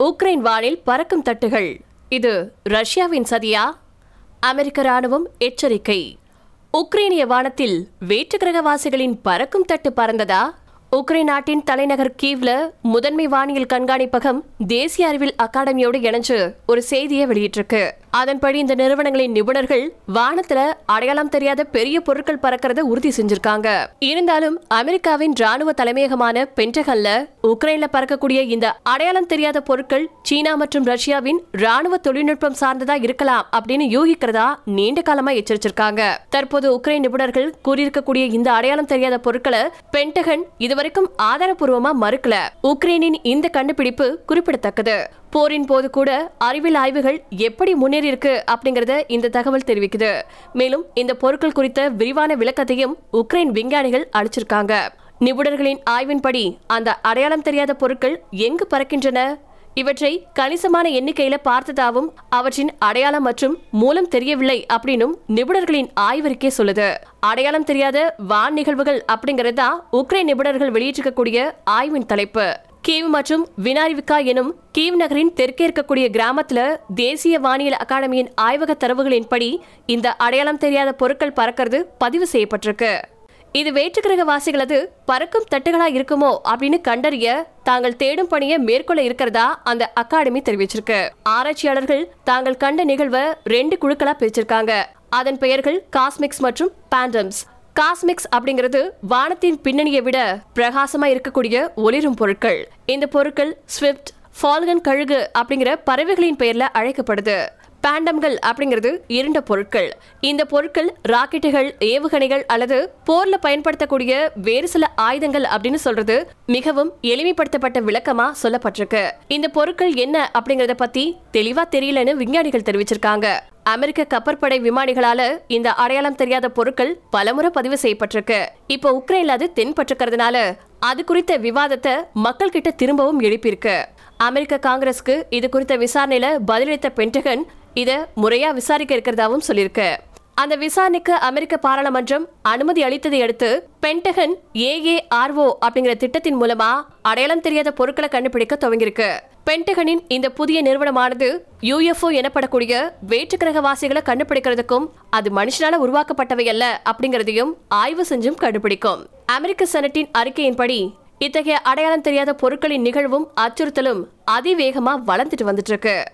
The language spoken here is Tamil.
உக்ரைன் வானில் பறக்கும் தட்டுகள். இது ரஷ்யாவின் சதியா? அமெரிக்க ராணுவம் எச்சரிக்கை. உக்ரைனிய வானத்தில் வேற்றுக்கிரகவாசிகளின் பறக்கும் தட்டு பறந்ததா? உக்ரைன் நாட்டின் தலைநகர் கீவ்ல முதன்மை வானியல் கண்காணிப்பகம் தேசிய அறிவியல் அகாடமியோடு இணைஞ்சு ஒரு செய்தியை வெளியிட்டிருக்கு. அதன்படி இந்த நிறுவனங்களின் நிபுணர்கள் வானத்துல அடையாளம் தெரியாத பெரிய பொருட்கள் பறக்கிறத உறுதி செஞ்சிருக்காங்க. இருந்தாலும் அமெரிக்காவின் ராணுவ தலைமையகமான பென்டகன்ல உக்ரைன்ல பறக்கக்கூடிய இந்த அடையாளம் தெரியாத பொருட்கள் சீனா மற்றும் ரஷ்யாவின் ராணுவ தொழில்நுட்பம் சார்ந்ததா இருக்கலாம் அப்படின்னு யூகிக்கிறதா நீண்ட காலமா எச்சரிச்சிருக்காங்க. தற்போது உக்ரைன் நிபுணர்கள் கூறியிருக்கக்கூடிய இந்த அடையாளம் தெரியாத பொருட்களை பென்டகன் இதுவரைக்கும் ஆதாரப்பூர்வமா மறுக்கல. உக்ரைனின் இந்த கண்டுபிடிப்பு குறிப்பிடத்தக்கது. போரின் போது கூட அறிவியல் ஆய்வுகள் எப்படி முன்னேறியிருக்கு அப்படிங்கறத இந்த தகவல் தெரிவிக்குது. மேலும் இந்த பொருட்கள் குறித்த விரிவான விளக்கத்தையும் உக்ரைன் விஞ்ஞானிகள் அளிச்சிருக்காங்க. நிபுணர்களின் ஆய்வின்படி அந்த அடையாளம் தெரியாத பொருட்கள் எங்கு பறக்கின்றன? இவற்றை கணிசமான எண்ணிக்கையில பார்த்ததாவும் அவற்றின் அடையாளம் மற்றும் மூலம் தெரியவில்லை அப்படின்னும் நிபுணர்களின் ஆய்வறிக்கை சொல்லுது. அடையாளம் தெரியாத வான் நிகழ்வுகள் அப்படிங்கறது தான் உக்ரைன் நிபுணர்கள் வெளியிட்டிருக்கக்கூடிய ஆய்வின் தலைப்பு. கீவ் மற்றும் வினாரிவிக்கா எனும் கீவ் நகரின் தெற்கே இருக்கக்கூடிய கிராமத்துல தேசிய வானியல் அகாடமியின் ஆய்வக தரவுகளின்படி இந்த அடையாளம் தெரியாத பொருட்கள் பறக்கிறது பதிவு செய்யப்பட்டிருக்கு. இது வேற்றுக்கிரகவாசிகளது பறக்கும் தட்டுகளா இருக்குமோ அப்படின்னு கண்டறிய தாங்கள் தேடும் பணியை மேற்கொள்ள இருக்கிறதா அந்த அகாடமி தெரிவிச்சிருக்கு. ஆராய்ச்சியாளர்கள் தாங்கள் கண்ட நிகழ்வை ரெண்டு குழுக்களா பிரிச்சிருக்காங்க. அதன் பெயர்கள் காஸ்மிக்ஸ் மற்றும் பேண்டம்ஸ். காஸ்மிக்ஸ் அப்படிங்கிறது வானத்தின் பின்னணியை விட பிரகாசமா இருக்கக்கூடிய ஒளிரும் பொருட்கள். இந்த பொருட்கள் ஸ்விஃப்ட் ஃபால்கன் கழுகு அப்படிங்கிற பறவைகளின் பெயர்ல அழைக்கப்படுது. பேண்டம்கள் அப்படிங்கிறது இருண்ட பொருட்கள். இந்த பொருட்கள் ராக்கெட்டுகள் ஏவுகணைகள் அல்லது போர்ல பயன்படுத்தக்கூடிய வேறு சில ஆயுதங்கள் அப்படின்னு சொல்றது மிகவும் எளிமைப்படுத்தப்பட்ட விளக்கமா சொல்லப்பட்டிருக்கு. இந்த பொருட்கள் என்ன அப்படிங்கறத பத்தி தெளிவா தெரியலன்னு விஞ்ஞானிகள் தெரிவிச்சிருக்காங்க. அமெரிக்க கப்பற்படை விமானிகளால இந்த அடையாளம் தெரியாத பொருட்கள் பலமுறை பதிவு செய்யப்பட்டிருக்கு. இப்போ உக்ரைன்ல அது தென்பட்டிருக்கிறதுனால அது குறித்த விவாதத்தை மக்கள் கிட்ட திரும்பவும் எழுப்பியிருக்கு. அமெரிக்க காங்கிரஸ்க்கு இது குறித்த விசாரணையில பதிலளித்த பென்டகன் இத முறையா விசாரிக்க இருக்கிறதாவும் சொல்லியிருக்கு. அந்த விசாரணைக்கு அமெரிக்க பாராளுமன்றம் அனுமதி அளித்ததை அடுத்து பென்டகன் ஏஏஆர்ஓ அப்படிங்கிற திட்டத்தின் மூலமா அடையாளம் தெரியாத பொருட்களை கண்டுபிடிக்க துவங்கியிருக்கு. பென்டகனின் இந்த புதிய நிறுவனமானது யூஎஃப்ஓ எனப்படக்கூடிய வேற்றுக்கிரகவாசிகளை கண்டுபிடிக்கிறதுக்கும் அது மனுஷனால உருவாக்கப்பட்டவை அல்ல அப்படிங்கறதையும் ஆய்வு செஞ்சும் கண்டுபிடிக்கும். அமெரிக்க செனட்டின் அறிக்கையின்படி இத்தகைய அடையாளம் தெரியாத பொருட்களின் நிகழ்வும் அச்சுறுத்தலும் அதிவேகமா வளர்ந்துட்டு வந்துட்டு இருக்கு.